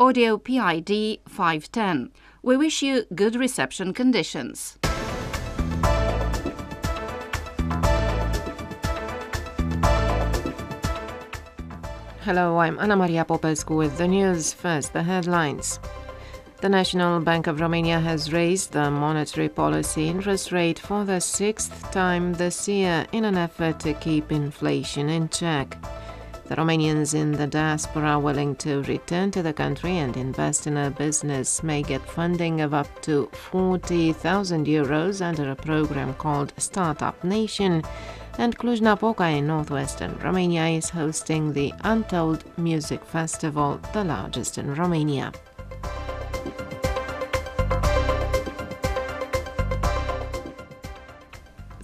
Audio PID 510. We wish you good reception conditions. Hello, I'm Anna Maria Popescu with the news. First, the headlines. The National Bank of Romania has raised the monetary policy interest rate for the sixth time this year in an effort to keep inflation in check. The Romanians in the diaspora willing to return to the country and invest in a business may get funding of up to 40,000 euros under a program called Startup Nation and Cluj-Napoca in northwestern Romania is hosting the Untold Music Festival, the largest in Romania.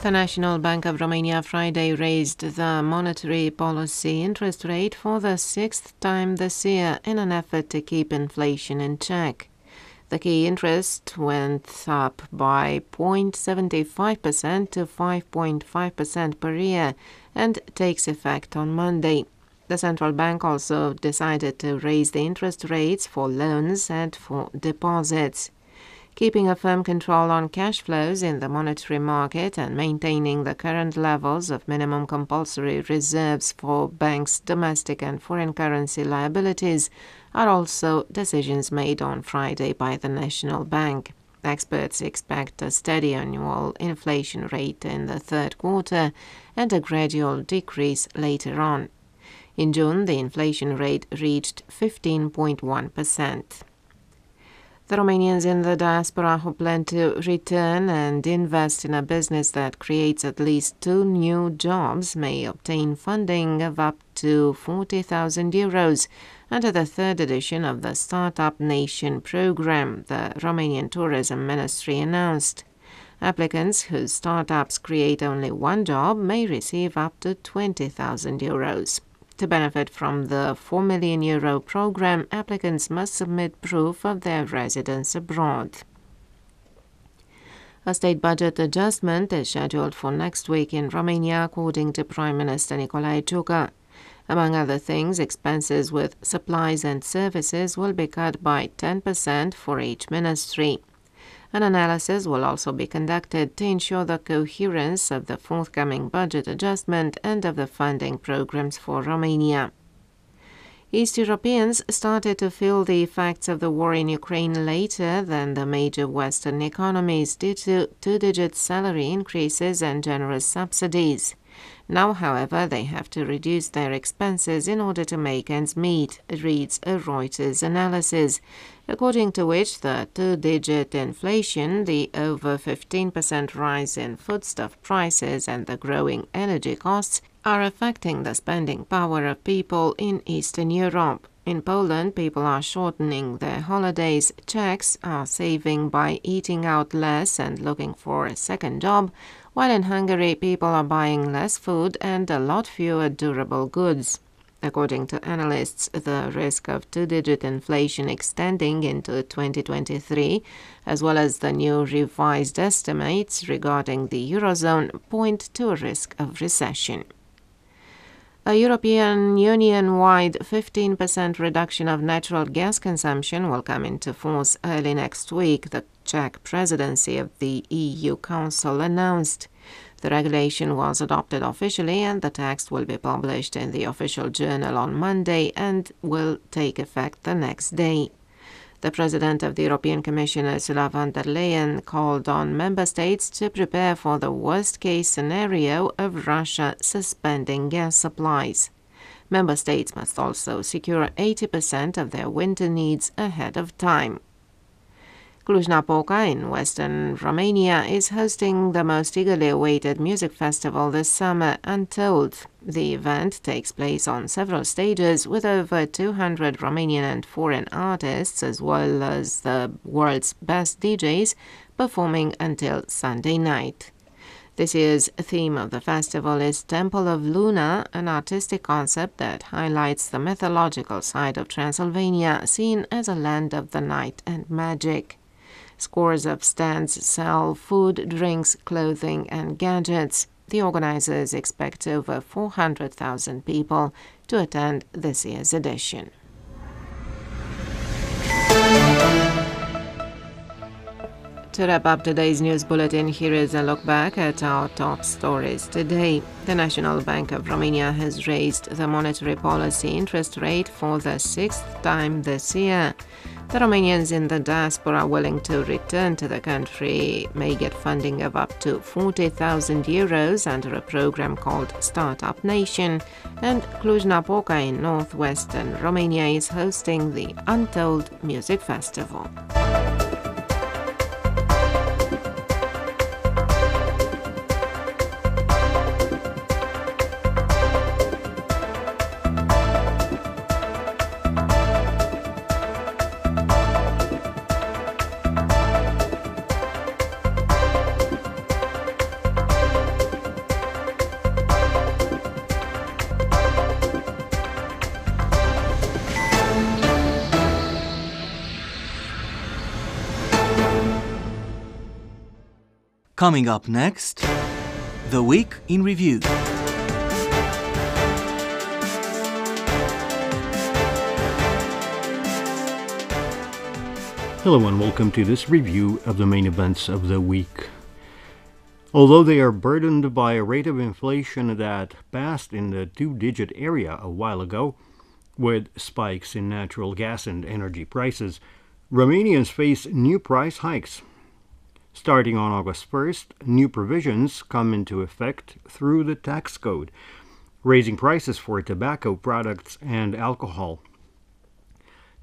The National Bank of Romania Friday raised the monetary policy interest rate for the sixth time this year in an effort to keep inflation in check. The key interest went up by 0.75% to 5.5% per year and takes effect on Monday. The central bank also decided to raise the interest rates for loans and for deposits. Keeping a firm control on cash flows in the monetary market and maintaining the current levels of minimum compulsory reserves for banks' domestic and foreign currency liabilities are also decisions made on Friday by the National Bank. Experts expect a steady annual inflation rate in the third quarter and a gradual decrease later on. In June, the inflation rate reached 15.1%. The Romanians in the diaspora who plan to return and invest in a business that creates at least two new jobs may obtain funding of up to 40,000 euros under the third edition of the Startup Nation program, the Romanian Tourism Ministry announced. Applicants whose startups create only one job may receive up to 20,000 euros. To benefit from the 4 million euro program, applicants must submit proof of their residence abroad. A state budget adjustment is scheduled for next week in Romania, according to Prime Minister Nicolae Ciucă. Among other things, expenses with supplies and services will be cut by 10% for each ministry. An analysis will also be conducted to ensure the coherence of the forthcoming budget adjustment and of the funding programs for Romania. East Europeans started to feel the effects of the war in Ukraine later than the major Western economies due to two digit salary increases and generous subsidies. Now, however, they have to reduce their expenses in order to make ends meet, reads a Reuters analysis, according to which the two digit inflation, the over 15% rise in foodstuff prices, and the growing energy costs are affecting the spending power of people in Eastern Europe. In Poland, people are shortening their holidays, Czechs are saving by eating out less and looking for a second job, while in Hungary people are buying less food and a lot fewer durable goods. According to analysts, the risk of two digit inflation extending into 2023, as well as the new revised estimates regarding the Eurozone, point to a risk of recession. A European Union wide 15% reduction of natural gas consumption will come into force early next week, the Czech presidency of the EU Council announced. The regulation was adopted officially and the text will be published in the official journal on Monday and will take effect the next day. The President of the European Commission, Ursula von der Leyen, called on member states to prepare for the worst case scenario of Russia suspending gas supplies. Member states must also secure 80% of their winter needs ahead of time. Cluj-Napoca in western Romania is hosting the most eagerly awaited music festival this summer, Untold. The event takes place on several stages with over 200 Romanian and foreign artists as well as the world's best DJs performing until Sunday night. This year's theme of the festival is Temple of Luna, an artistic concept that highlights the mythological side of Transylvania, seen as a land of the night and magic. Scores of stands sell food, drinks, clothing, and gadgets. The organizers expect over 400,000 people to attend this year's edition. To wrap up today's news bulletin, here is a look back at our top stories today. The National Bank of Romania has raised the monetary policy interest rate for the sixth time this year. The Romanians in the diaspora willing to return to the country may get funding of up to 40,000 euros under a program called Startup Nation, and Cluj-Napoca in northwestern Romania is hosting the Untold Music Festival. Coming up next, The Week in Review. Hello and welcome to this review of the main events of the week. Although they are burdened by a rate of inflation that passed in the two digit area a while ago, with spikes in natural gas and energy prices, Romanians face new price hikes Starting on August 1st, new provisions come into effect through the tax code, raising prices for tobacco products and alcohol.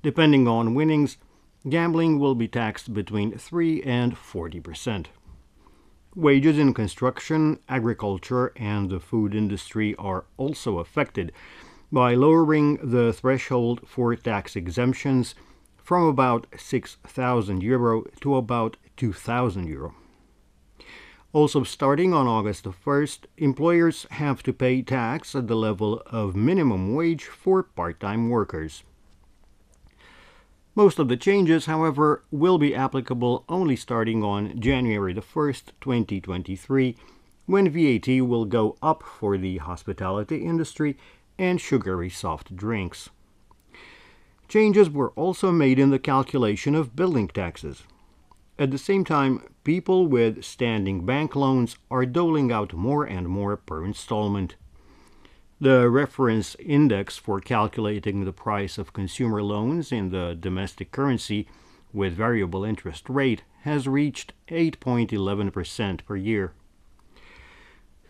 Depending on winnings, gambling will be taxed between 3 and 40 percent. Wages in construction, agriculture, and the food industry are also affected by lowering the threshold for tax exemptions from about 6,000 euro to about 2,000 euro. Also, starting on August 1st, employers have to pay tax at the level of minimum wage for part time workers. Most of the changes, however, will be applicable only starting on January the 1st, 2023, when VAT will go up for the hospitality industry and sugary soft drinks. Changes were also made in the calculation of building taxes. At the same time, people with standing bank loans are doling out more and more per installment. The reference index for calculating the price of consumer loans in the domestic currency with variable interest rate has reached 8.11% per year.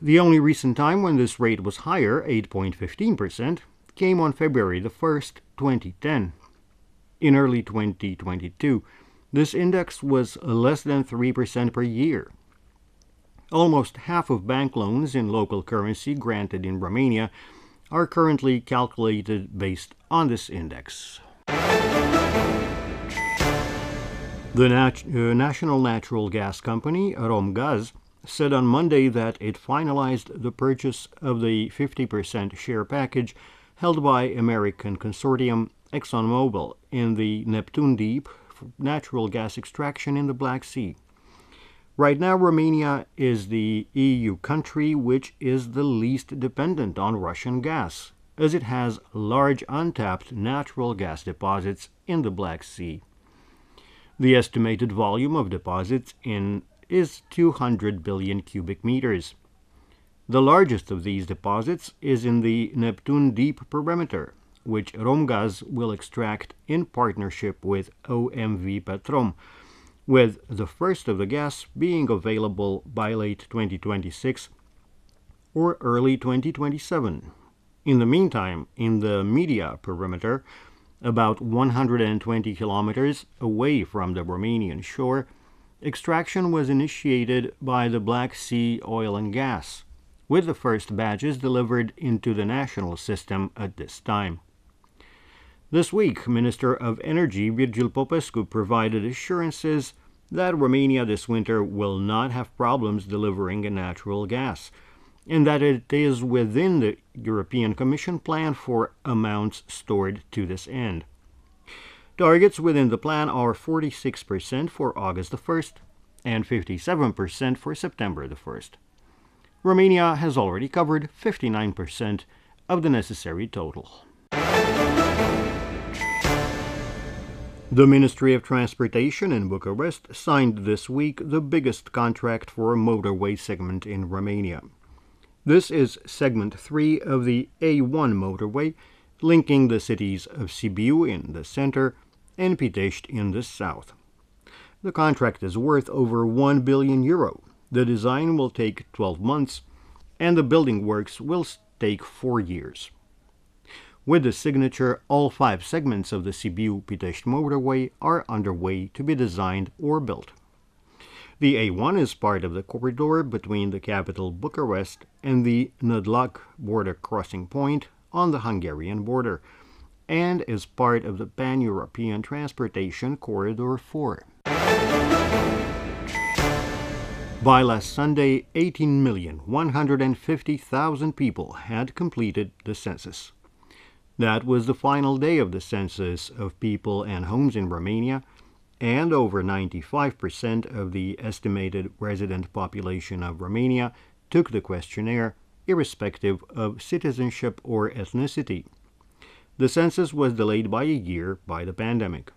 The only recent time when this rate was higher, 8.15%, came on February the 1st, 2010. In early 2022, this index was less than 3% per year. Almost half of bank loans in local currency granted in Romania are currently calculated based on this index. The nat- uh, National Natural Gas Company, Romgaz, said on Monday that it finalized the purchase of the 50% share package held by American consortium ExxonMobil in the Neptune Deep natural gas extraction in the Black Sea. Right now, Romania is the EU country which is the least dependent on Russian gas, as it has large untapped natural gas deposits in the Black Sea. The estimated volume of deposits in is 200 billion cubic meters. The largest of these deposits is in the Neptune Deep perimeter, which Romgaz will extract in partnership with OMV Petrom, with the first of the gas being available by late 2026 or early 2027. In the meantime, in the Midia perimeter, about 120 kilometers away from the Romanian shore, extraction was initiated by the Black Sea Oil and Gas, with the first batches delivered into the national system at this time. This week, Minister of Energy Virgil Popescu provided assurances that Romania this winter will not have problems delivering natural gas, and that it is within the European Commission plan for amounts stored to this end. Targets within the plan are 46% for August the 1st and 57% for September the 1st. Romania has already covered 59% of the necessary total. The Ministry of Transportation in Bucharest signed this week the biggest contract for a motorway segment in Romania. This is segment 3 of the A1 motorway, linking the cities of Sibiu in the center and Pitești in the south. The contract is worth over 1 billion euro. The design will take 12 months, and the building works will take 4 years. With the signature, all five segments of the Sibiu-Pitești motorway are underway to be designed or built. The A1 is part of the corridor between the capital Bucharest and the Nădlac border crossing point on the Hungarian border, and is part of the Pan-European Transportation Corridor 4. By last Sunday, 18,150,000 people had completed the census. That was the final day of the census of people and homes in Romania, and over 95% of the estimated resident population of Romania took the questionnaire, irrespective of citizenship or ethnicity. The census was delayed by a year by the pandemic.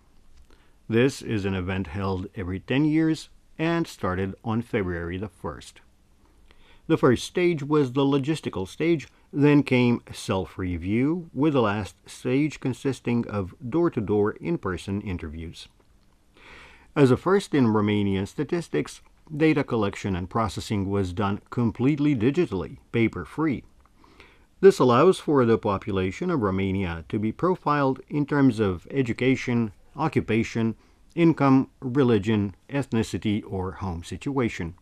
This is an event held every 10 years and started on February the 1st. The first stage was the logistical stage, then came self review, with the last stage consisting of door to door in person interviews. As a first in Romanian statistics, data collection and processing was done completely digitally, paper free. This allows for the population of Romania to be profiled in terms of education, occupation, income, religion, ethnicity, or home situation.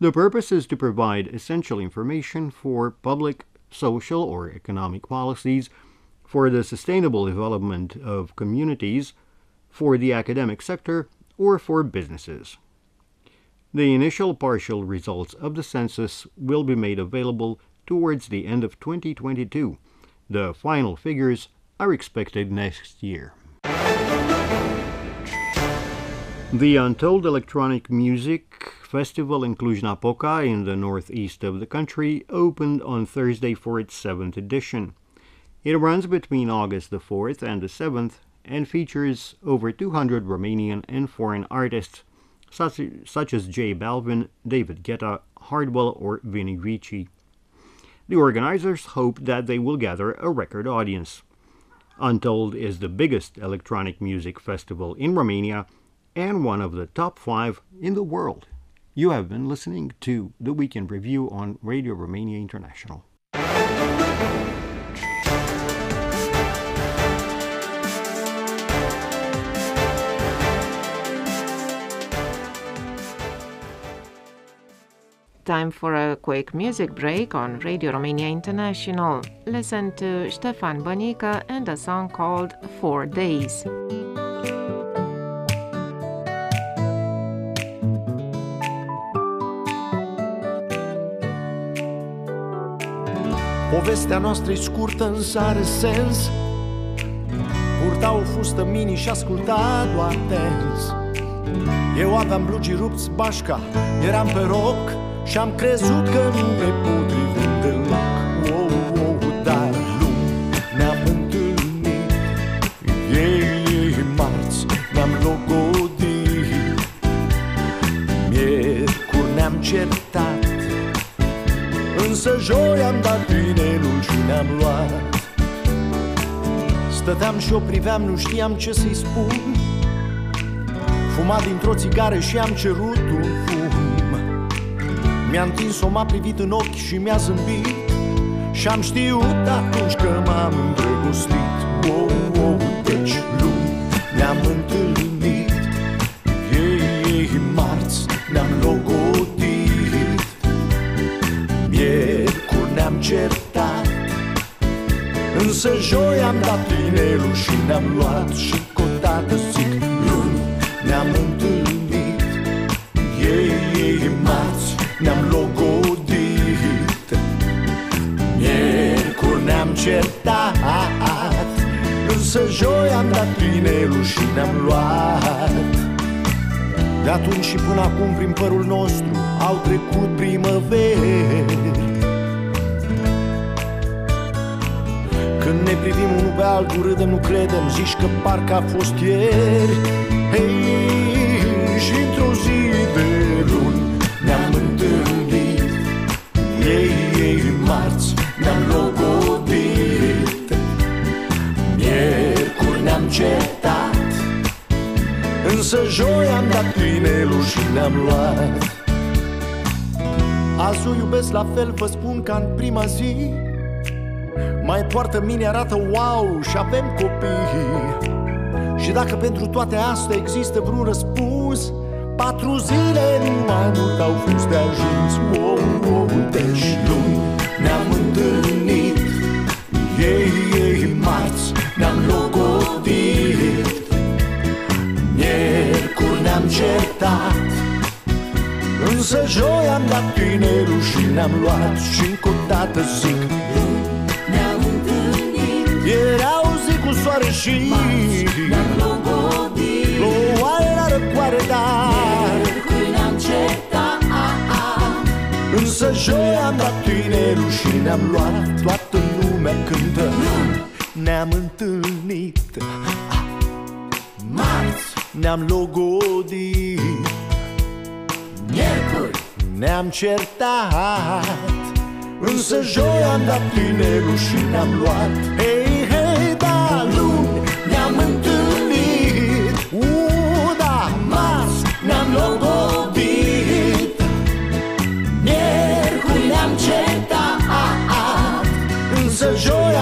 The purpose is to provide essential information for public, social, or economic policies, for the sustainable development of communities, for the academic sector, or for businesses. The initial partial results of the census will be made available towards the end of 2022. The final figures are expected next year. The Untold Electronic Music Festival in Cluj-Napoca in the northeast of the country opened on Thursday for its seventh edition. It runs between August the 4th and the 7th and features over 200 Romanian and foreign artists such, such as J Balvin, David Guetta, Hardwell, or Vini Vici. The organizers hope that they will gather a record audience. Untold is the biggest electronic music festival in Romania and one of the top five in the world. You have been listening to the Weekend Review on Radio Romania International. Time for a quick music break on Radio Romania International. Listen to Stefan Bănică and a song called Four Days. Povestea noastră e scurtă, însă are sens. Purta o fustă mini și asculta doar dance Eu aveam blugi rupți bașca, eram pe rock Și am crezut că nu ne potrivim deloc ne-am luat. Stăteam și o priveam, nu știam ce să-i spun. Fuma dintr-o țigară și am cerut un fum. Mi-a întins-o, m-a privit în ochi și mi-a zâmbit. Și-am știut atunci că m-am îndrăgostit. Wow, wow, Deci luni ne-am Însă joi am dat inelul și ne-am luat Și cu o dată zic luni ne-am întâlnit. Ei, ei, marți ne-am logodit. Miercuri ne-am certat. Însă joi am dat inelul și ne-am luat. De atunci și până acum prin părul nostru Au trecut primăveri privim unul pe altul, râdem, nu credem. Zici că parcă a fost ieri. Hei, și într-o zi de luni Ne-am întâlnit. Ei, ei, marți ne-am logodit. Miercuri ne-am certat Însă joi am dat inelul și ne-am luat. Azi o iubesc la fel, vă spun ca în prima zi mai poartă mine, arată wow și avem copii. Și dacă pentru toate astea există vreun răspuns Patru zile nu mai mult au fost de ajuns. Wow, wow, Deci luni ne-am întâlnit. Ei, ei, marți ne-am logodit. Miercuri ne-am certat. Însă joi am dat tinerul și ne-am luat Și încă o dată zic Ne-am Când ne-am certat Însă joi am dat tinerul și ne-am luat Toată lumea cântă. Ne-am întâlnit. Marți, Ne-am logodit. Miercuri. Ne-am certat. Însă joi am dat tinerul și ne-am luat. Hei,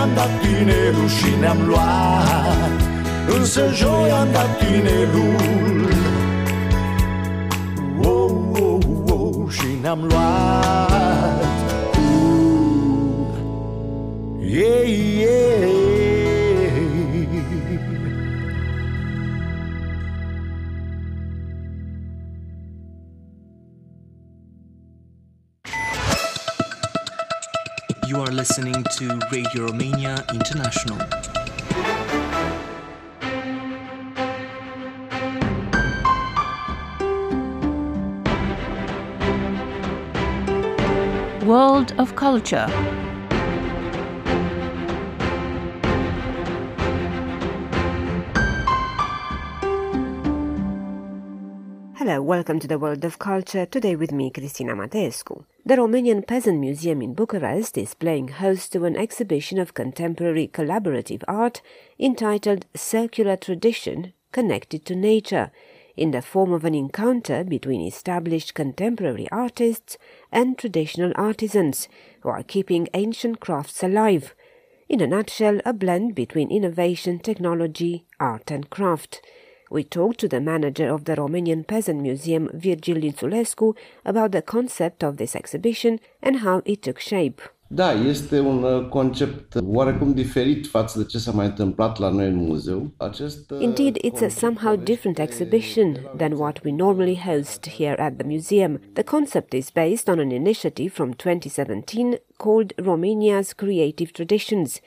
am dat tinerul și ne-am luat Însă joi am dat tinerul oh, oh, oh, Și ne-am luat yeah, yeah. Radio Romania International. World of Culture. Hello, welcome to the World of Culture, today with me, Cristina Mateescu. The Romanian Peasant Museum in Bucharest is playing host to an exhibition of contemporary collaborative art entitled Circular Tradition Connected to Nature, in the form of an encounter between established contemporary artists and traditional artisans who are keeping ancient crafts alive. In a nutshell, a blend between innovation, technology, art, and craft. We talked to the manager of the Romanian Peasant Museum, Virgil Nițulescu, about the concept of this exhibition and how it took shape. Da, este un uh, concept oarecum diferit față de ce s-a mai întâmplat la noi în muzeu. Acest uh, Indeed, it's a somehow different exhibition than what we normally host here at the museum. The concept is based on an initiative from 2017 called Romania's Creative Traditions,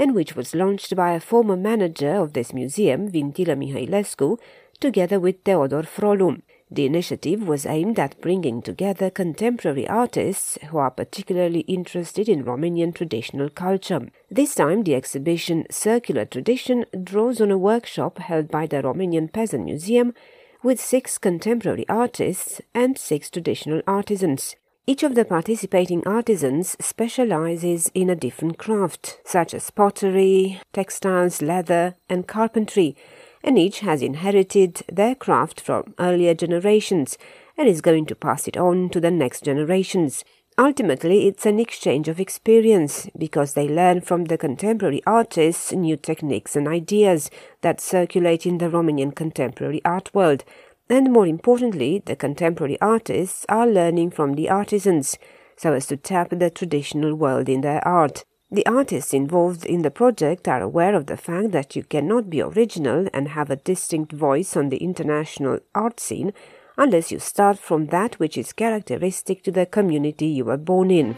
and which was launched by a former manager of this museum, Vintila Mihailescu, together with Teodor Frolu. The initiative was aimed at bringing together contemporary artists who are particularly interested in Romanian traditional culture. This time, the exhibition Circular Tradition draws on a workshop held by the Romanian Peasant Museum with six contemporary artists and six traditional artisans. Each of the participating artisans specializes in a different craft, such as pottery, textiles, leather, and carpentry, and each has inherited their craft from earlier generations and is going to pass it on to the next generations. Ultimately, it's an exchange of experience because they learn from the contemporary artists new techniques and ideas that circulate in the Romanian contemporary art world. And more importantly, the contemporary artists are learning from the artisans so as to tap the traditional world in their art. The artists involved in the project are aware of the fact that you cannot be original and have a distinct voice on the international art scene unless you start from that which is characteristic to the community you were born in.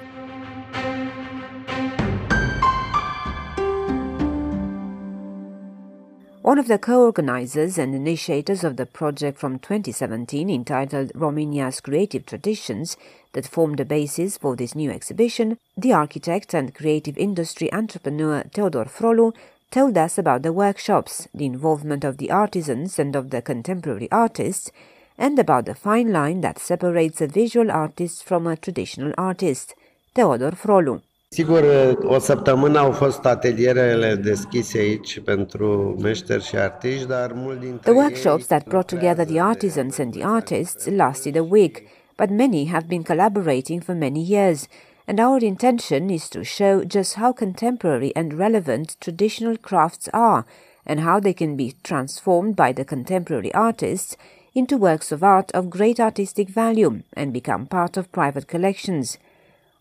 One of the co-organizers and initiators of the project from 2017 entitled Romania's Creative Traditions that formed the basis for this new exhibition, the architect and creative industry entrepreneur Teodor Frolu told us about the workshops, the involvement of the artisans and of the contemporary artists, and about the fine line that separates a visual artist from a traditional artist. Teodor Frolu. Sigur, o săptămână au fost atelierele deschise aici pentru meșteri și artiști, dar mult dintre The workshops that brought together the artisans and the artists lasted a week, but many have been collaborating for many years, and our intention is to show just how contemporary and relevant traditional crafts are, and how they can be transformed by the contemporary artists into works of art of great artistic value and become part of private collections.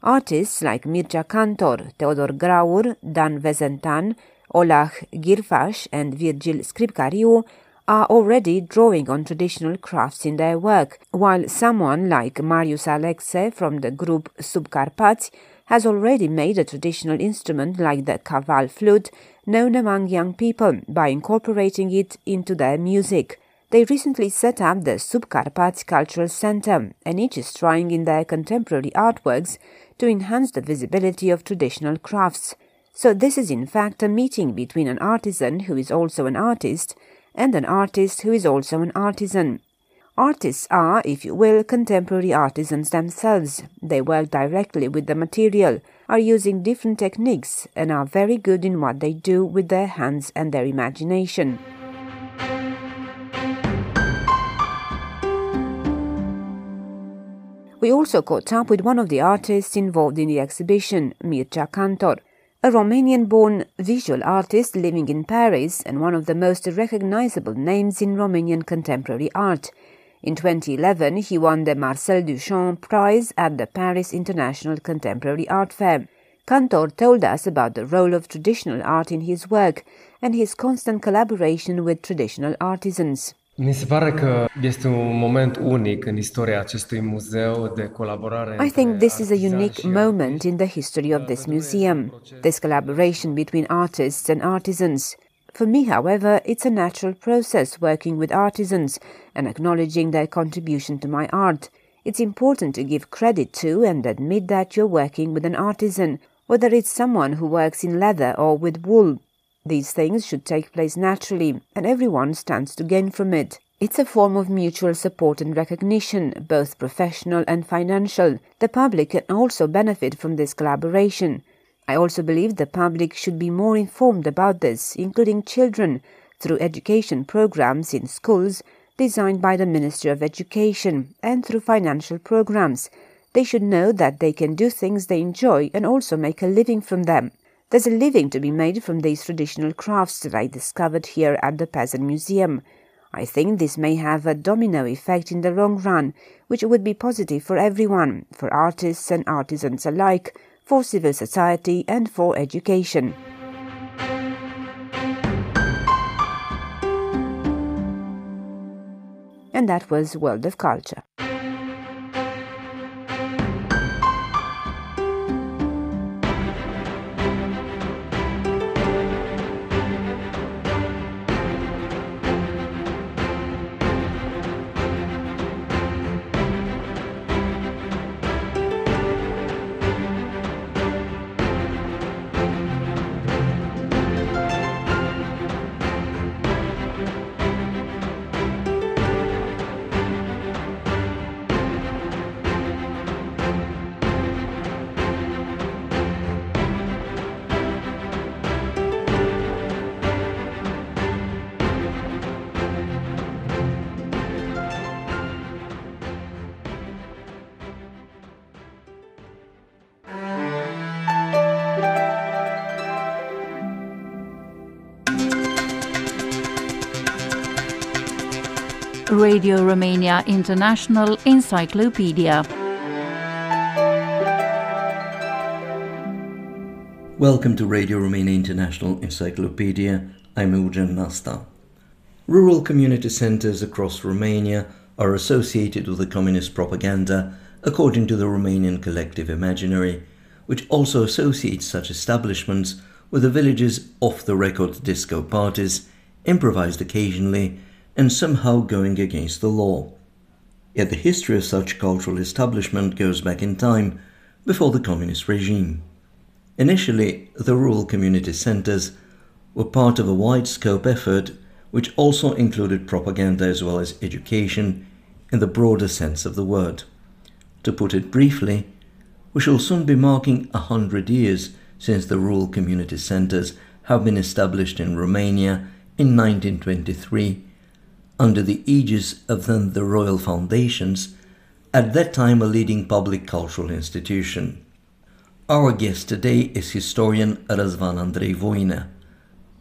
Artists like Mircea Cantor, Theodor Graur, Dan Vezentan, Olah Gyárfás, and Virgil Scripcariu are already drawing on traditional crafts in their work, while someone like Marius Alexe from the group Subcarpați has already made a traditional instrument like the kaval flute known among young people by incorporating it into their music. They recently set up the Subcarpați Cultural Center, and each is trying in their contemporary artworks to enhance the visibility of traditional crafts. So this is in fact a meeting between an artisan who is also an artist and an artist who is also an artisan. Artists are, if you will, contemporary artisans themselves. They work directly with the material, are using different techniques, and are very good in what they do with their hands and their imagination. We also caught up with one of the artists involved in the exhibition, Mircea Cantor, a Romanian-born visual artist living in Paris and one of the most recognizable names in Romanian contemporary art. In 2011, he won the Marcel Duchamp Prize at the Paris International Contemporary Art Fair. Cantor told us about the role of traditional art in his work and his constant collaboration with traditional artisans. Mi se pare că este un moment unic în istoria acestui muzeu de colaborare. I think this is a unique moment in the history of this museum, this collaboration between artists and artisans. For me, however, it's a natural process working with artisans and acknowledging their contribution to my art. It's important to give credit to and admit that you're working with an artisan, whether it's someone who works in leather or with wool. These things should take place naturally, and everyone stands to gain from it. It's a form of mutual support and recognition, both professional and financial. The public can also benefit from this collaboration. I also believe the public should be more informed about this, including children, through education programs in schools designed by the Ministry of Education and through financial programs. They should know that they can do things they enjoy and also make a living from them. There's a living to be made from these traditional crafts that I discovered here at the Peasant Museum. I think this may have a domino effect in the long run, which would be positive for everyone, for artists and artisans alike, for civil society and for education. And that was World of Culture. Radio Romania International Encyclopedia. Welcome to Radio Romania International Encyclopedia. I'm Eugen Nasta. Rural community centers across Romania are associated with the communist propaganda according to the Romanian collective imaginary, which also associates such establishments with the villages off the record disco parties, improvised occasionally, and somehow going against the law. Yet the history of such cultural establishment goes back in time, before the communist regime. Initially, the rural community centers were part of a wide scope effort which also included propaganda as well as education in the broader sense of the word. To put it briefly, we shall soon be marking a hundred years since the rural community centers have been established in Romania in 1923 under the aegis of then the Royal Foundations, at that time a leading public cultural institution. Our guest today is historian Răzvan Andrei Voina.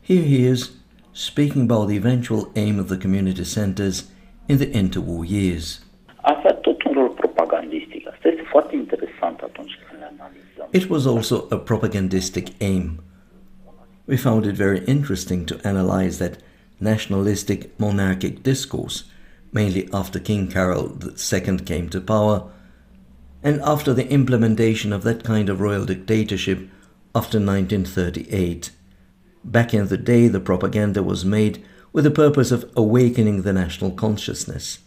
Here he is, speaking about the eventual aim of the community centers in the interwar years. Avea tot un rol propagandistic. Asta este foarte interesant atunci când le analizăm. It was also a propagandistic aim. We found it very interesting to analyze that nationalistic monarchic discourse, mainly after King Carol II came to power, and after the implementation of that kind of royal dictatorship after 1938. Back in the day, the propaganda was made with the purpose of awakening the national consciousness.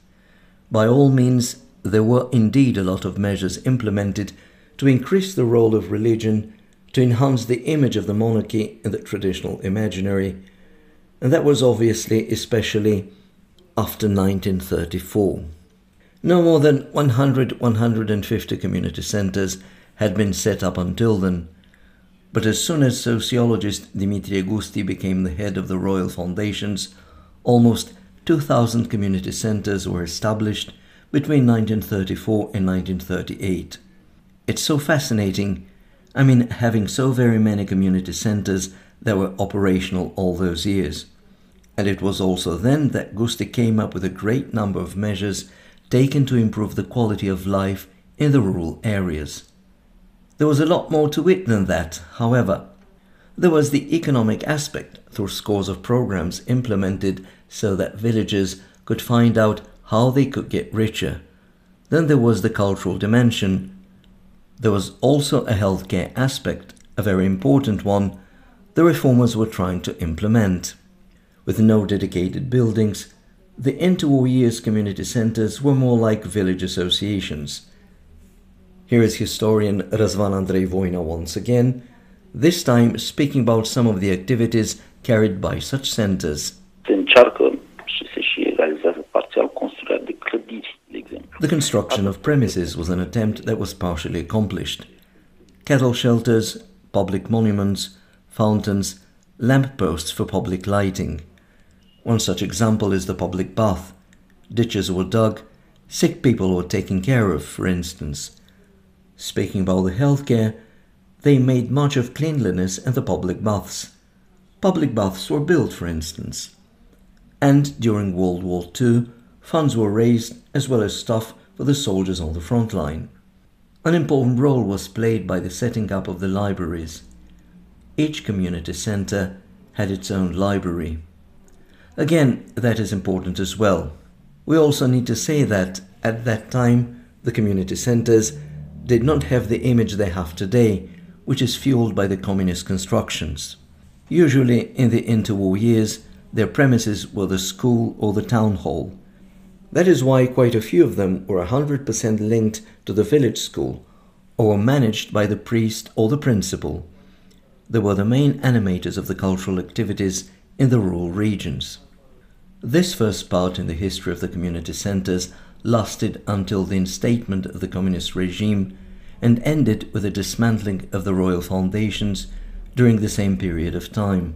By all means, there were indeed a lot of measures implemented to increase the role of religion, to enhance the image of the monarchy in the traditional imaginary, and that was obviously especially after 1934. No more than 100 150 community centers had been set up until then, but as soon as sociologist Dimitri Gusti became the head of the Royal Foundations, almost 2,000 community centers were established between 1934 and 1938. It's so fascinating, I mean, having so very many community centers that were operational all those years. And it was also then that Gusti came up with a great number of measures taken to improve the quality of life in the rural areas. There was a lot more to it than that, however. There was the economic aspect through scores of programs implemented so that villagers could find out how they could get richer. Then there was the cultural dimension. There was also a healthcare aspect, a very important one, the reformers were trying to implement. With no dedicated buildings, the interwar years community centers were more like village associations. Here is historian Răzvan Andrei Voina once again, this time speaking about some of the activities carried by such centers. The construction of premises was an attempt that was partially accomplished. Cattle shelters, public monuments, fountains, lamp posts for public lighting. One such example is the public bath. Ditches were dug, sick people were taken care of, for instance. Speaking about the healthcare, they made much of cleanliness and the public baths. Public baths were built, for instance. And during World War II, funds were raised as well as stuff for the soldiers on the front line. An important role was played by the setting up of the libraries. Each community center had its own library. Again, that is important as well. We also need to say that at that time, the community centers did not have the image they have today, which is fueled by the communist constructions. Usually, in the interwar years, their premises were the school or the town hall. That is why quite a few of them were 100% linked to the village school or managed by the priest or the principal. They were the main animators of the cultural activities in the rural regions. This first part in the history of the community centers lasted until the instatement of the communist regime and ended with the dismantling of the royal foundations during the same period of time.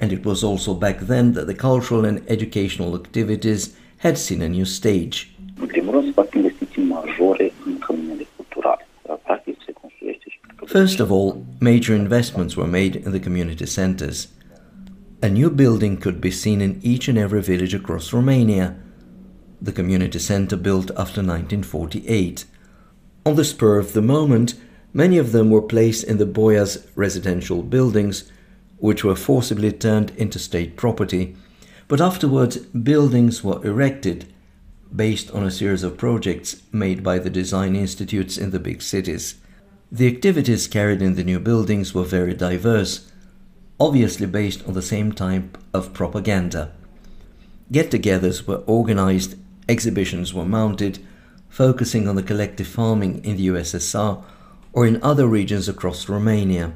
And it was also back then that the cultural and educational activities had seen a new stage. First of all, major investments were made in the community centers. A new building could be seen in each and every village across Romania. the community center built after 1948. On the spur of the moment, many of them were placed in the boyars residential buildings, which were forcibly turned into state property, but afterwards buildings were erected based on a series of projects made by the design institutes in the big cities. The activities carried in the new buildings were very diverse, obviously based on the same type of propaganda. Get togethers were organized, exhibitions were mounted, focusing on the collective farming in the USSR or in other regions across Romania.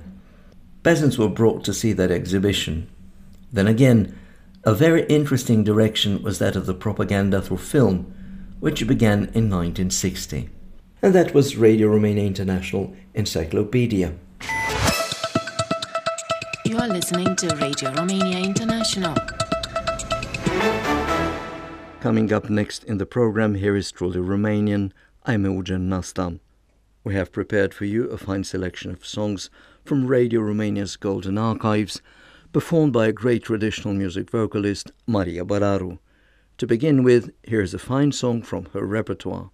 Peasants were brought to see that exhibition. Then again, a very interesting direction was that of the propaganda through film, which began in 1960. And that was Radio Romania International Encyclopedia. Listening to Radio Romania International. Coming up next in the program, here is truly Romanian. I'm Eugen Nasta. We have prepared for you a fine selection of songs from Radio Romania's Golden Archives performed by a great traditional music vocalist, Maria Bararu. To begin with, here's a fine song from her repertoire.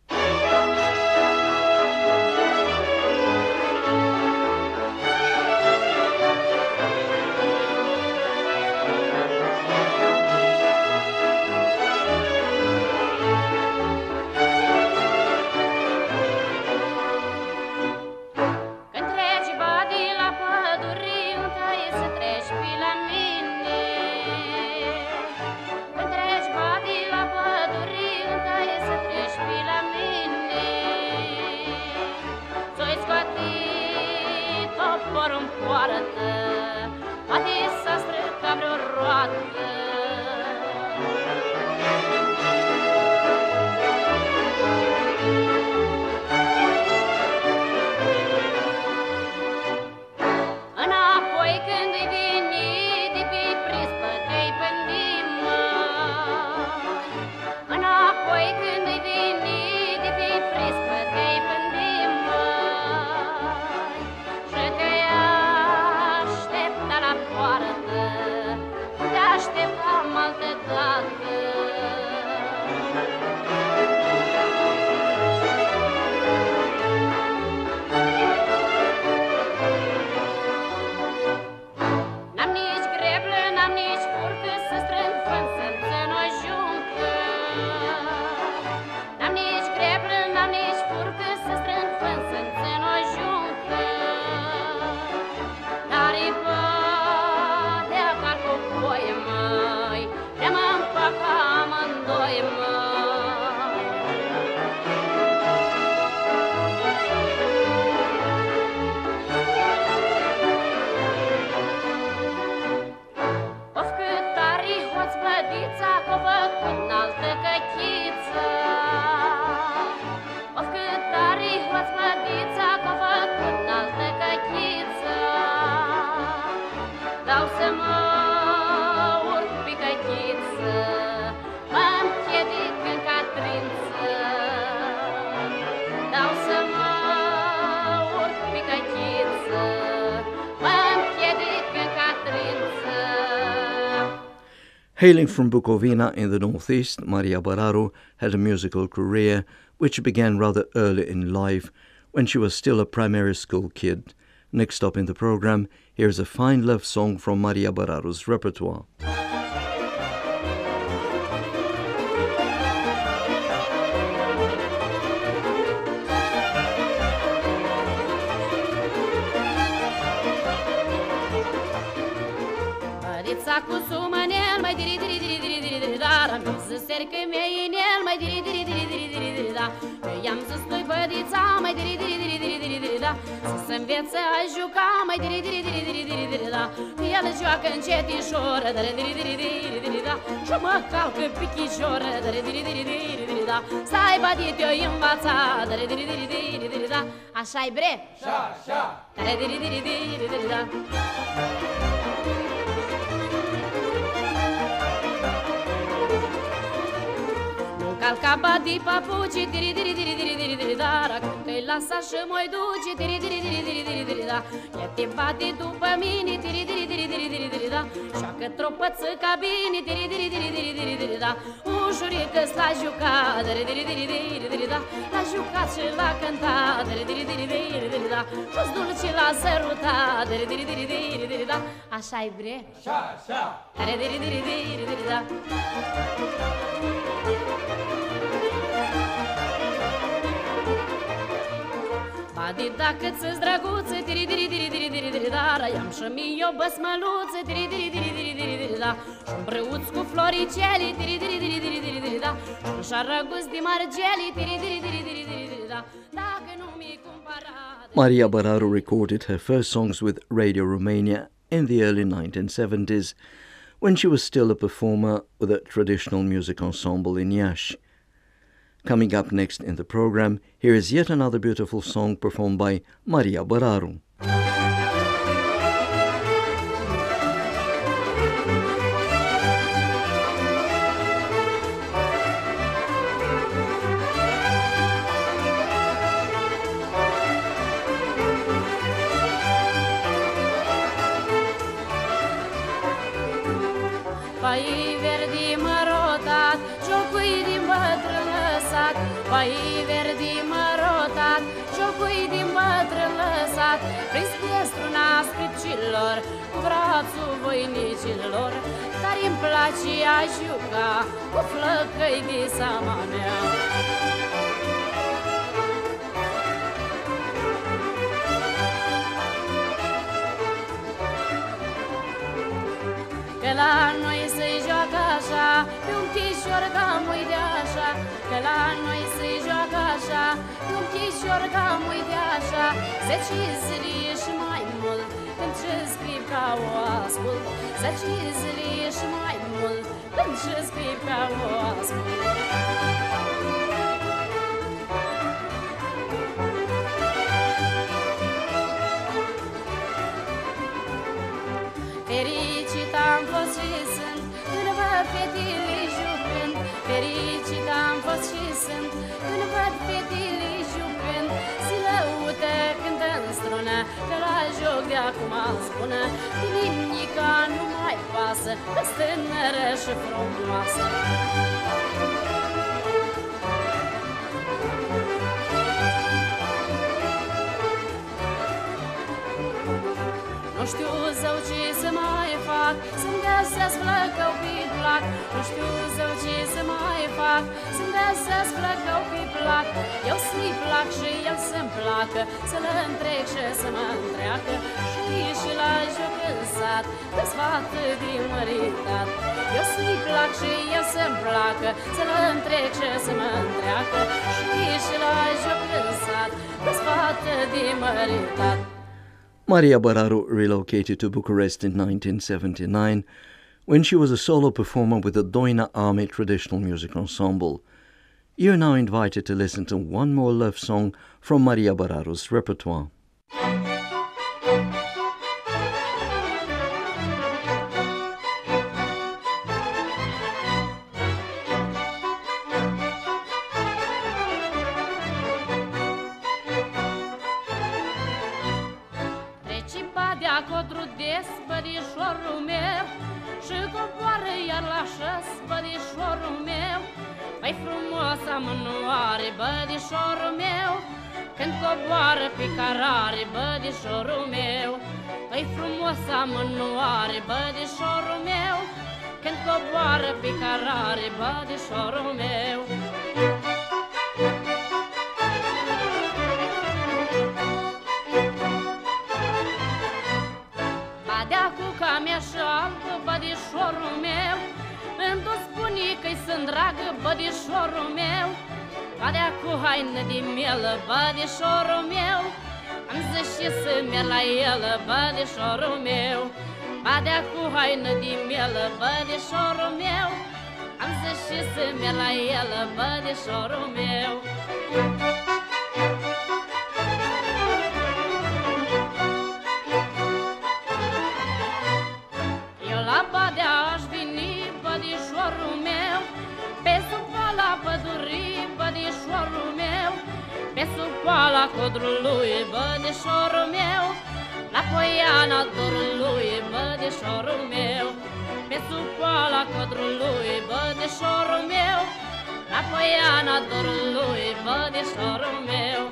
Hailing from Bukovina in the northeast, Maria Bararu had a musical career which began rather early in life when she was still a primary school kid. Next up in the program, here's a fine love song from Maria Bararu's repertoire. Să sercă mea în el, mai diri diri diri diri diri diri da I-am să spui bădița, mai diri diri diri diri diri diri da Să se învețe a juca, mai diri diri diri diri diri diri da El joacă încetișoră, dar diri diri diri diri da Și mă calcă pichișoră, dar diri diri diri diri da Să aibă dit eu învața, dar diri diri diri diri da Așa-i bre? Așa, așa Dar diri diri diri diri da Calca badi papuci, diri diri diri diri diri diri da Că i lasa și moi duce, diri diri diri diri diri diri da E te bate după mine, diri diri diri diri diri diri da Și-a că tropăță ca bine, diri diri diri diri diri diri da ușurică la jucat da La jucat și la cântat da Jos dulce la sărutat da așa e bre? Așa, așa! da Adi dacă ți-s draguță, tiri, tiri, tiri, tiri, tiri, tiri, dar am și mie o băsmăluță, tiri, tiri, tiri, da Și-un brăuț cu floriceli, tiri diri diri diri diri diri da Și-un șarăguț de margeli, tiri diri diri diri diri diri da Dacă nu mi cumpăra Maria Bararu recorded her first songs with Radio Romania in the early 1970s when she was still a performer with a traditional music ensemble in Iași. Coming up next in the program, here is yet another beautiful song performed by Maria Bararu. Lăsat Pai verdi mărotat, jocui din bătrân lăsat Prins piestruna scripcilor, cu brațul voinicilor. Dar îmi place a juca cu flăcăi de sama mea Că la noi se joacă așa Pe un chișor cam uite așa. Că la noi se joacă așa Pe un chișor cam uite așa. Zece zile și mai mult Când ce scriu ca o ascult. Zece zile și mai mult Când ce scriu ca o ascult văd fetele jucând Si lăută cântă în strună Că la joc de acum îmi spună Din nimica nu mai pasă Că tânără și frumoasă. Nu știu zău ce să mai fac Să-mi găsesc flăcău pe plac Nu știu zău ce să mai fac. Să-mi găsesc flăcău pe plac. Eu să-i plac și el să-mi placă. Să-l întreg și să mă întreacă. Și și la joc în sat Că-s fată de măritat. Eu să-i plac și el să-mi placă. Să-l întreg și să mă întreacă. Și și la joc în sat Că-s fată de măritat. Maria Bararu relocated to Bucharest in 1979 when she was a solo performer with the Doina Army Traditional Music Ensemble. You're now invited to listen to one more love song from Maria Bararu's repertoire. Treci des, bădișorul meu Și coboară iar la șăs, bădișorul meu. Păi frumoasa mânoare, bădișorul meu Când coboară pe carare, bădișorul meu. Păi frumoasa mânoare, bădișorul meu Când coboară pe carare, bădișorul meu dragă, bădișorul meu Badea cu haină de mielă, bădișorul meu. Am zis și să merg la el, bădișorul meu. Badea cu haină de mielă, bădișorul meu. Am zis și să merg la el, bădișorul meu. Eu bădișorul meu Pe sub poala codrului, bădișorul meu. La poiana dorului, bădișorul meu. Pe supoala codrului, bădișorul meu. La poiana dorului, bădișorul meu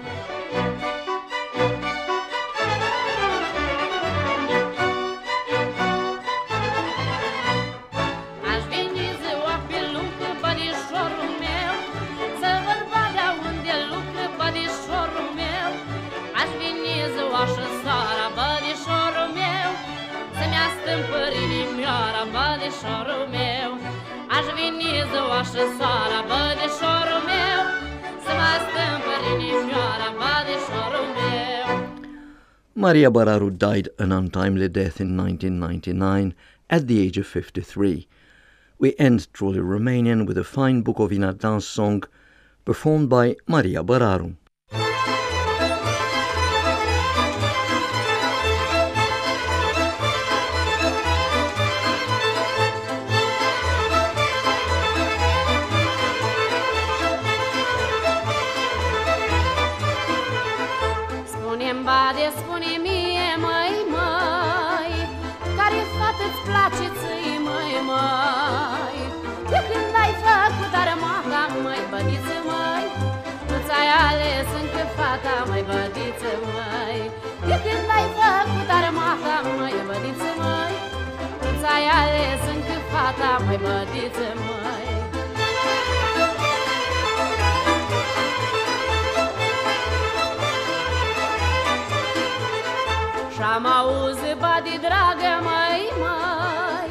meu meu Maria Bararu died an untimely death in 1999 at the age of 53. We end Truly Romanian with a fine Bukovina dance song performed by Maria Bararu. ta, mai mădiță, mai. Și-am auzit, badi, dragă, mai, mai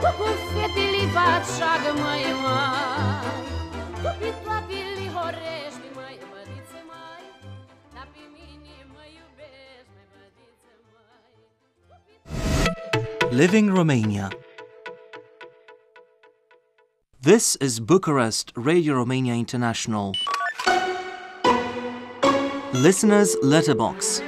Tu cu fetele faci șagă, mai, mai. Tu pe toate le horești, Living Romania. This is Bucharest Radio Romania International. Listener's Letterbox.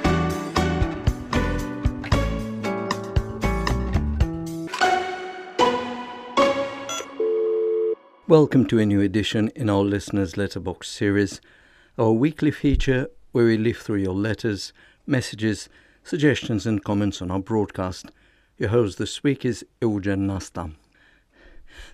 Welcome to a new edition in our Listeners Letterbox series, our weekly feature where we live through your letters, messages, suggestions, and comments on our broadcast. Your host this week is Eugen Nasta.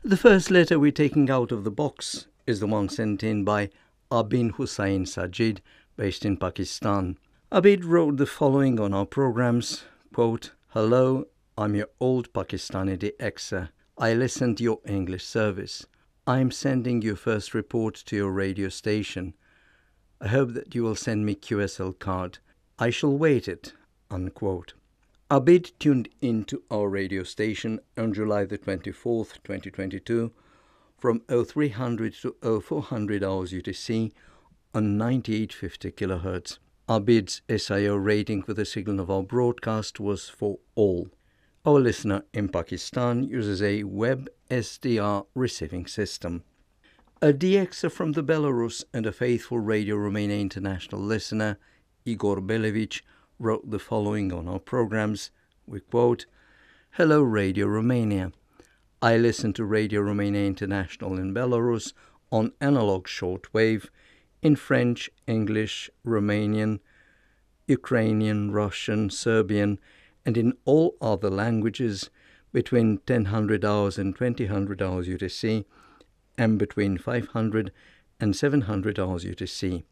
The first letter we're taking out of the box is the one sent in by Abid Hussain Sajid, based in Pakistan. Abid wrote the following on our programs quote, Hello, I'm your old Pakistani DXer. I listen to your English service. I'm sending your first report to your radio station. I hope that you will send me QSL card. I shall wait it. Unquote. Abid tuned into our radio station on July the 24th, 2022, from 0300 to 0400 hours UTC on 9850 kHz. Abid's SIO rating for the signal of our broadcast was for all. Our listener in Pakistan uses a web SDR receiving system. A DXer from the Belarus and a faithful Radio Romania International listener, Igor Belevich, wrote the following on our programs. We quote, Hello Radio Romania. I listen to Radio Romania International in Belarus on analog shortwave in French, English, Romanian, Ukrainian, Russian, Serbian, and in all other languages between 1000 hours and 2000 hours UTC and between 500 and 700 hours UTC.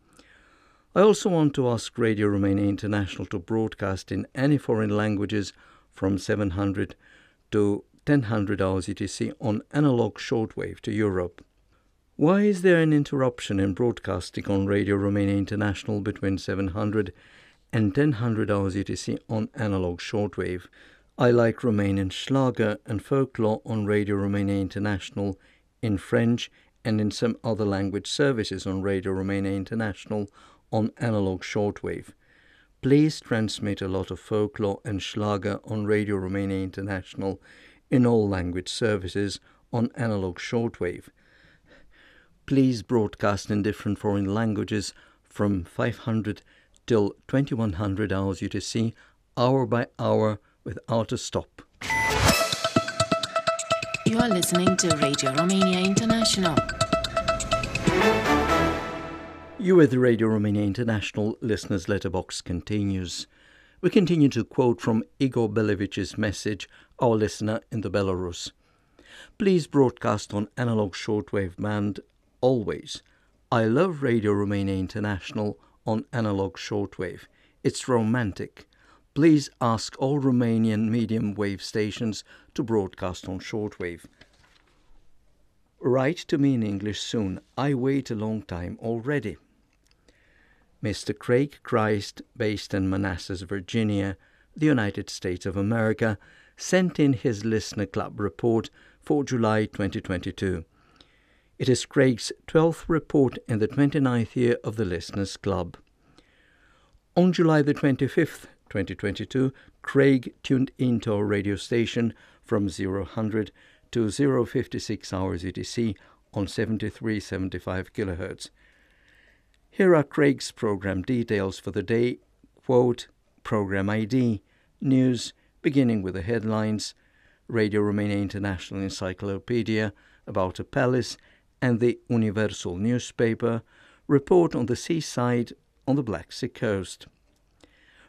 I also want to ask Radio Romania International to broadcast in any foreign languages from 700 to 1000 hours UTC on analog shortwave to Europe. Why is there an interruption in broadcasting on Radio Romania International between 700 and 1000 hours UTC on analog shortwave? I like Romanian Schlager and folklore on Radio Romania International in French and in some other language services on Radio Romania International on analog shortwave. Please transmit a lot of folklore and Schlager on Radio Romania International in all language services on analog shortwave. Please broadcast in different foreign languages from 500 till 2100 hours UTC, hour by hour, without a stop. You are listening to Radio Romania International. You with Radio Romania International listeners letterbox continues. We continue to quote from Igor Belevich's message, our listener in the Belarus. Please broadcast on analog shortwave band always. I love Radio Romania International on analog shortwave. It's romantic. Please ask all Romanian medium wave stations to broadcast on shortwave. Write to me in English soon. I wait a long time already. Mr. Craig Christ, based in Manassas, Virginia, the United States of America, sent in his Listener Club report for July 2022. It is Craig's 12th report in the 29th year of the Listeners Club. On July the 25th, 2022, Craig tuned into our radio station from 0000 to 056 hours UTC on 7375 kHz. Here are Craig's program details for the day. Quote, program ID, news, beginning with the headlines, Radio Romania International Encyclopedia about a palace, and the Universal newspaper report on the seaside on the Black Sea coast.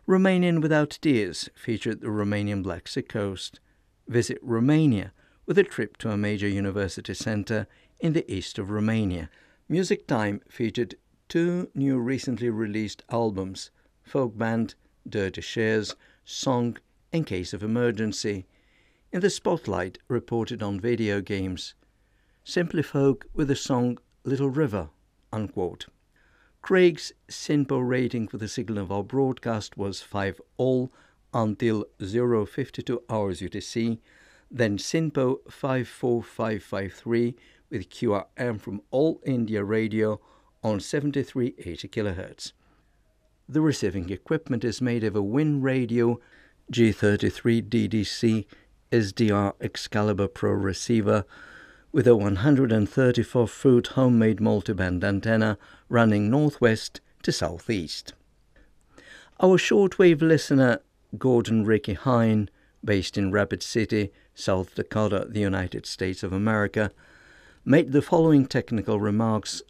Romanian Without Tears featured the Romanian Black Sea coast. Visit Romania with a trip to a major university center in the east of Romania. Music Time featured two new recently released albums folk band Dirty Shirt's, Song in Case of Emergency. In the Spotlight reported on video games. Simply Folk with the song Little River. Unquote. Craig's SINPO rating for the signal of our broadcast was 5 all until 052 hours UTC, then SINPO 54553 with QRM from All India Radio on 7380 kHz. The receiving equipment is made of a WIN Radio G33 DDC SDR Excalibur Pro receiver with a 134 foot homemade multiband antenna running northwest to southeast. Our shortwave listener, Gordon Ricky Hine, based in Rapid City, South Dakota, the United States of America, made the following technical remarks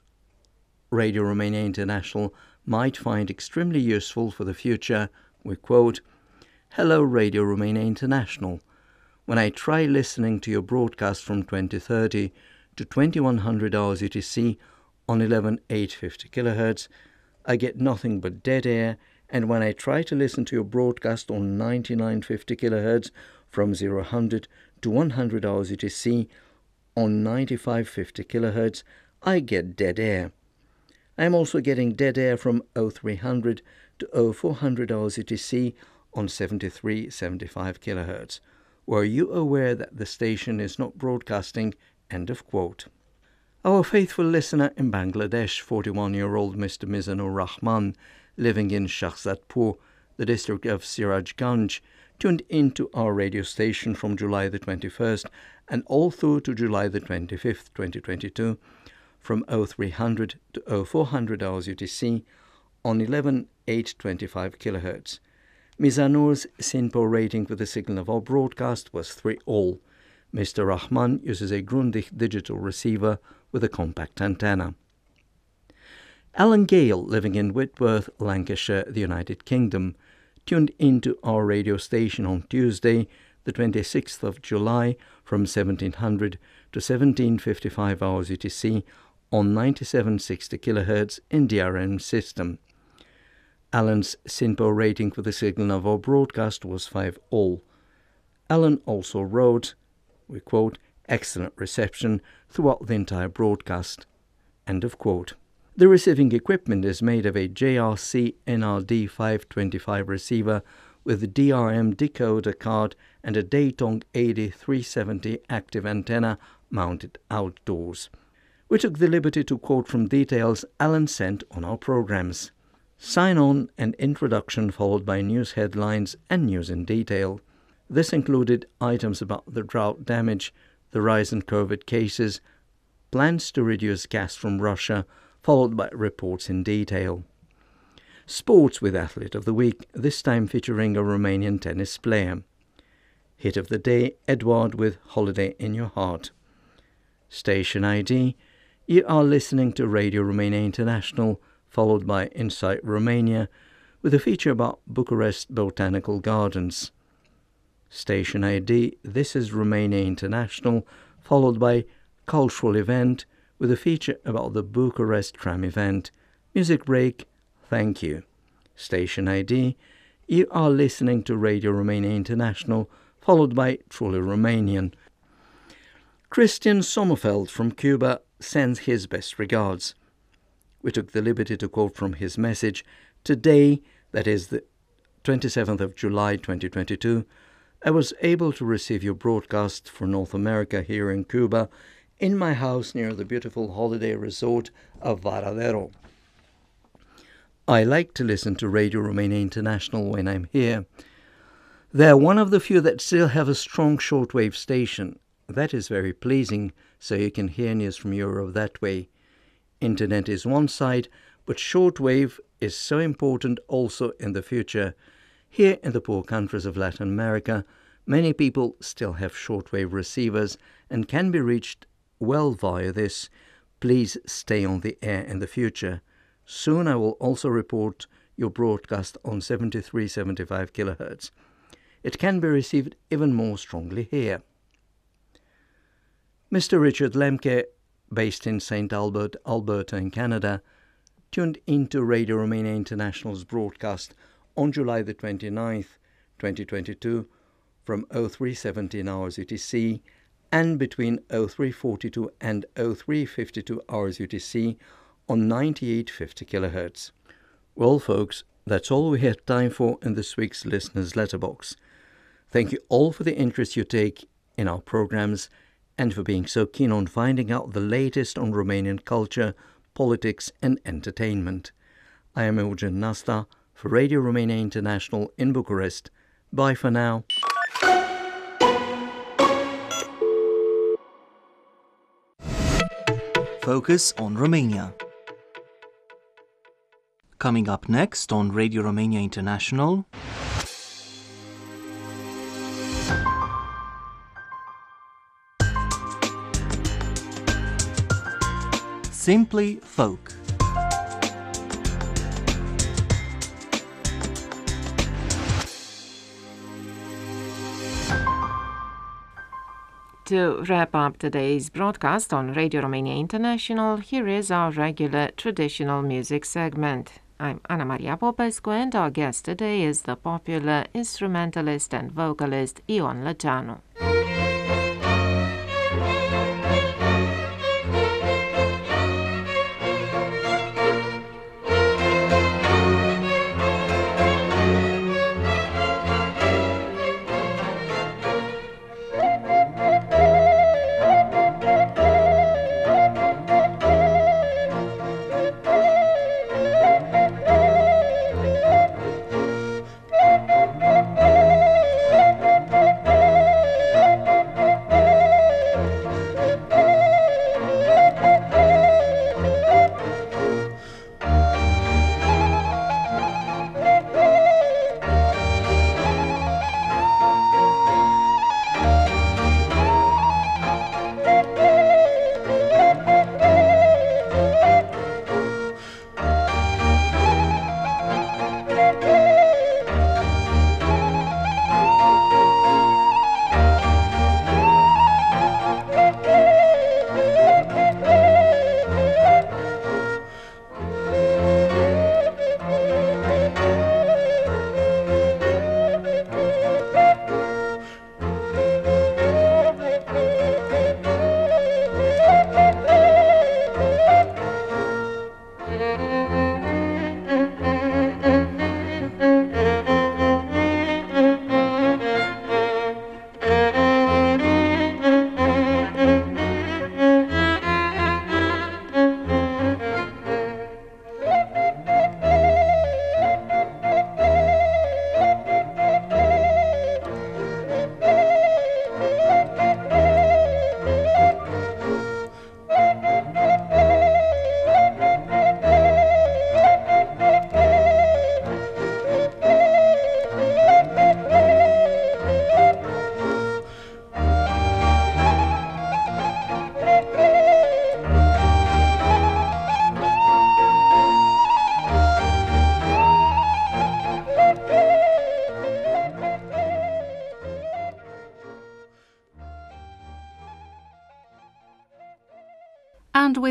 Radio Romania International might find extremely useful for the future. We quote, Hello, Radio Romania International. When I try listening to your broadcast from 2030 to 2100 hours UTC on 11850 kHz, I get nothing but dead air, and when I try to listen to your broadcast on 9950 kHz from 0 to 100 hours UTC on 9550 kHz, I get dead air. I am also getting dead air from 0300 to 0400 hours UTC on 7375 kHz. Were you aware that the station is not broadcasting? End of quote. Our faithful listener in Bangladesh, 41 year old Mr. Mizanur Rahman, living in Shahzadpur, the district of Sirajganj, tuned into our radio station from July the 21st and all through to July the 25th, 2022, from 0300 to 0400 hours UTC on 11825 kHz. Mizanur's SINPO rating for the signal of our broadcast was 3 all. Mr. Rahman uses a Grundig digital receiver with a compact antenna. Alan Gale, living in Whitworth, Lancashire, the United Kingdom, tuned into our radio station on Tuesday, the 26th of July, from 1700 to 1755 hours UTC on 9760 kHz in DRM system. Alan's SINPO rating for the signal of our broadcast was 5 all. Alan also wrote, we quote, excellent reception throughout the entire broadcast. End of quote. The receiving equipment is made of a JRC NRD 525 receiver with a DRM decoder card and a Datong 8370 active antenna mounted outdoors. We took the liberty to quote from details Alan sent on our programs sign on and introduction followed by news headlines and news in detail. This included items about the drought damage, the rise in COVID cases, plans to reduce gas from Russia, followed by reports in detail. Sports with Athlete of the Week, this time featuring a Romanian tennis player. Hit of the Day, Edward with Holiday in Your Heart. Station ID, you are listening to Radio Romania International followed by Insight Romania, with a feature about Bucharest Botanical Gardens. Station ID This is Romania International, followed by Cultural Event with a feature about the Bucharest Tram event. Music break, thank you. Station ID You are listening to Radio Romania International, followed by Truly Romanian. Christian Sommerfeld from Cuba sends his best regards. We took the liberty to quote from his message Today, that is the 27th of July 2022, I was able to receive your broadcast for North America here in Cuba in my house near the beautiful holiday resort of Varadero. I like to listen to Radio Romania International when I'm here. They're one of the few that still have a strong shortwave station. That is very pleasing, so you can hear news from Europe that way. Internet is one side, but shortwave is so important also in the future. Here in the poor countries of Latin America, many people still have shortwave receivers and can be reached well via this. Please stay on the air in the future. Soon I will also report your broadcast on 7375 kHz. It can be received even more strongly here. Mr. Richard Lemke, based in St. Albert, Alberta in Canada, tuned into Radio Romania International's broadcast on July the 29th, 2022 from 0317 hours UTC and between 0342 and 0352 hours UTC on 9850 kHz. Well, folks, that's all we have time for in this week's listeners' letterbox. Thank you all for the interest you take in our programs and for being so keen on finding out the latest on Romanian culture, politics, and entertainment. I am Eugen Nasta for Radio Romania International in Bucharest. Bye for now. Focus on Romania. Coming up next on Radio Romania International. Simply Folk. To wrap up today's broadcast on Radio Romania International, here is our regular traditional music segment. I'm Ana Maria Popescu, and our guest today is the popular instrumentalist and vocalist Ion Lăceanu.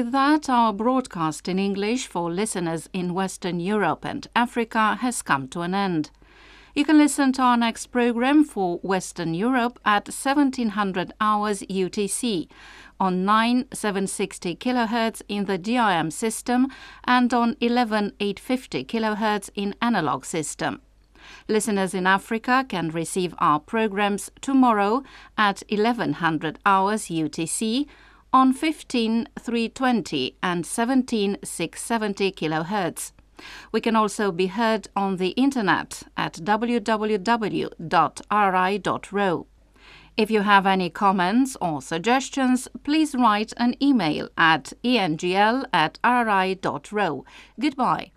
With that, our broadcast in English for listeners in Western Europe and Africa has come to an end. You can listen to our next program for Western Europe at 1700 hours UTC on 9760 kHz in the DRM system and on 11850 kHz in analog system. Listeners in Africa can receive our programs tomorrow at 1100 hours UTC on 15320 and 17670 kHz. We can also be heard on the internet at www.rri.ro. If you have any comments or suggestions, please write an email at engl at rri.ro. Goodbye.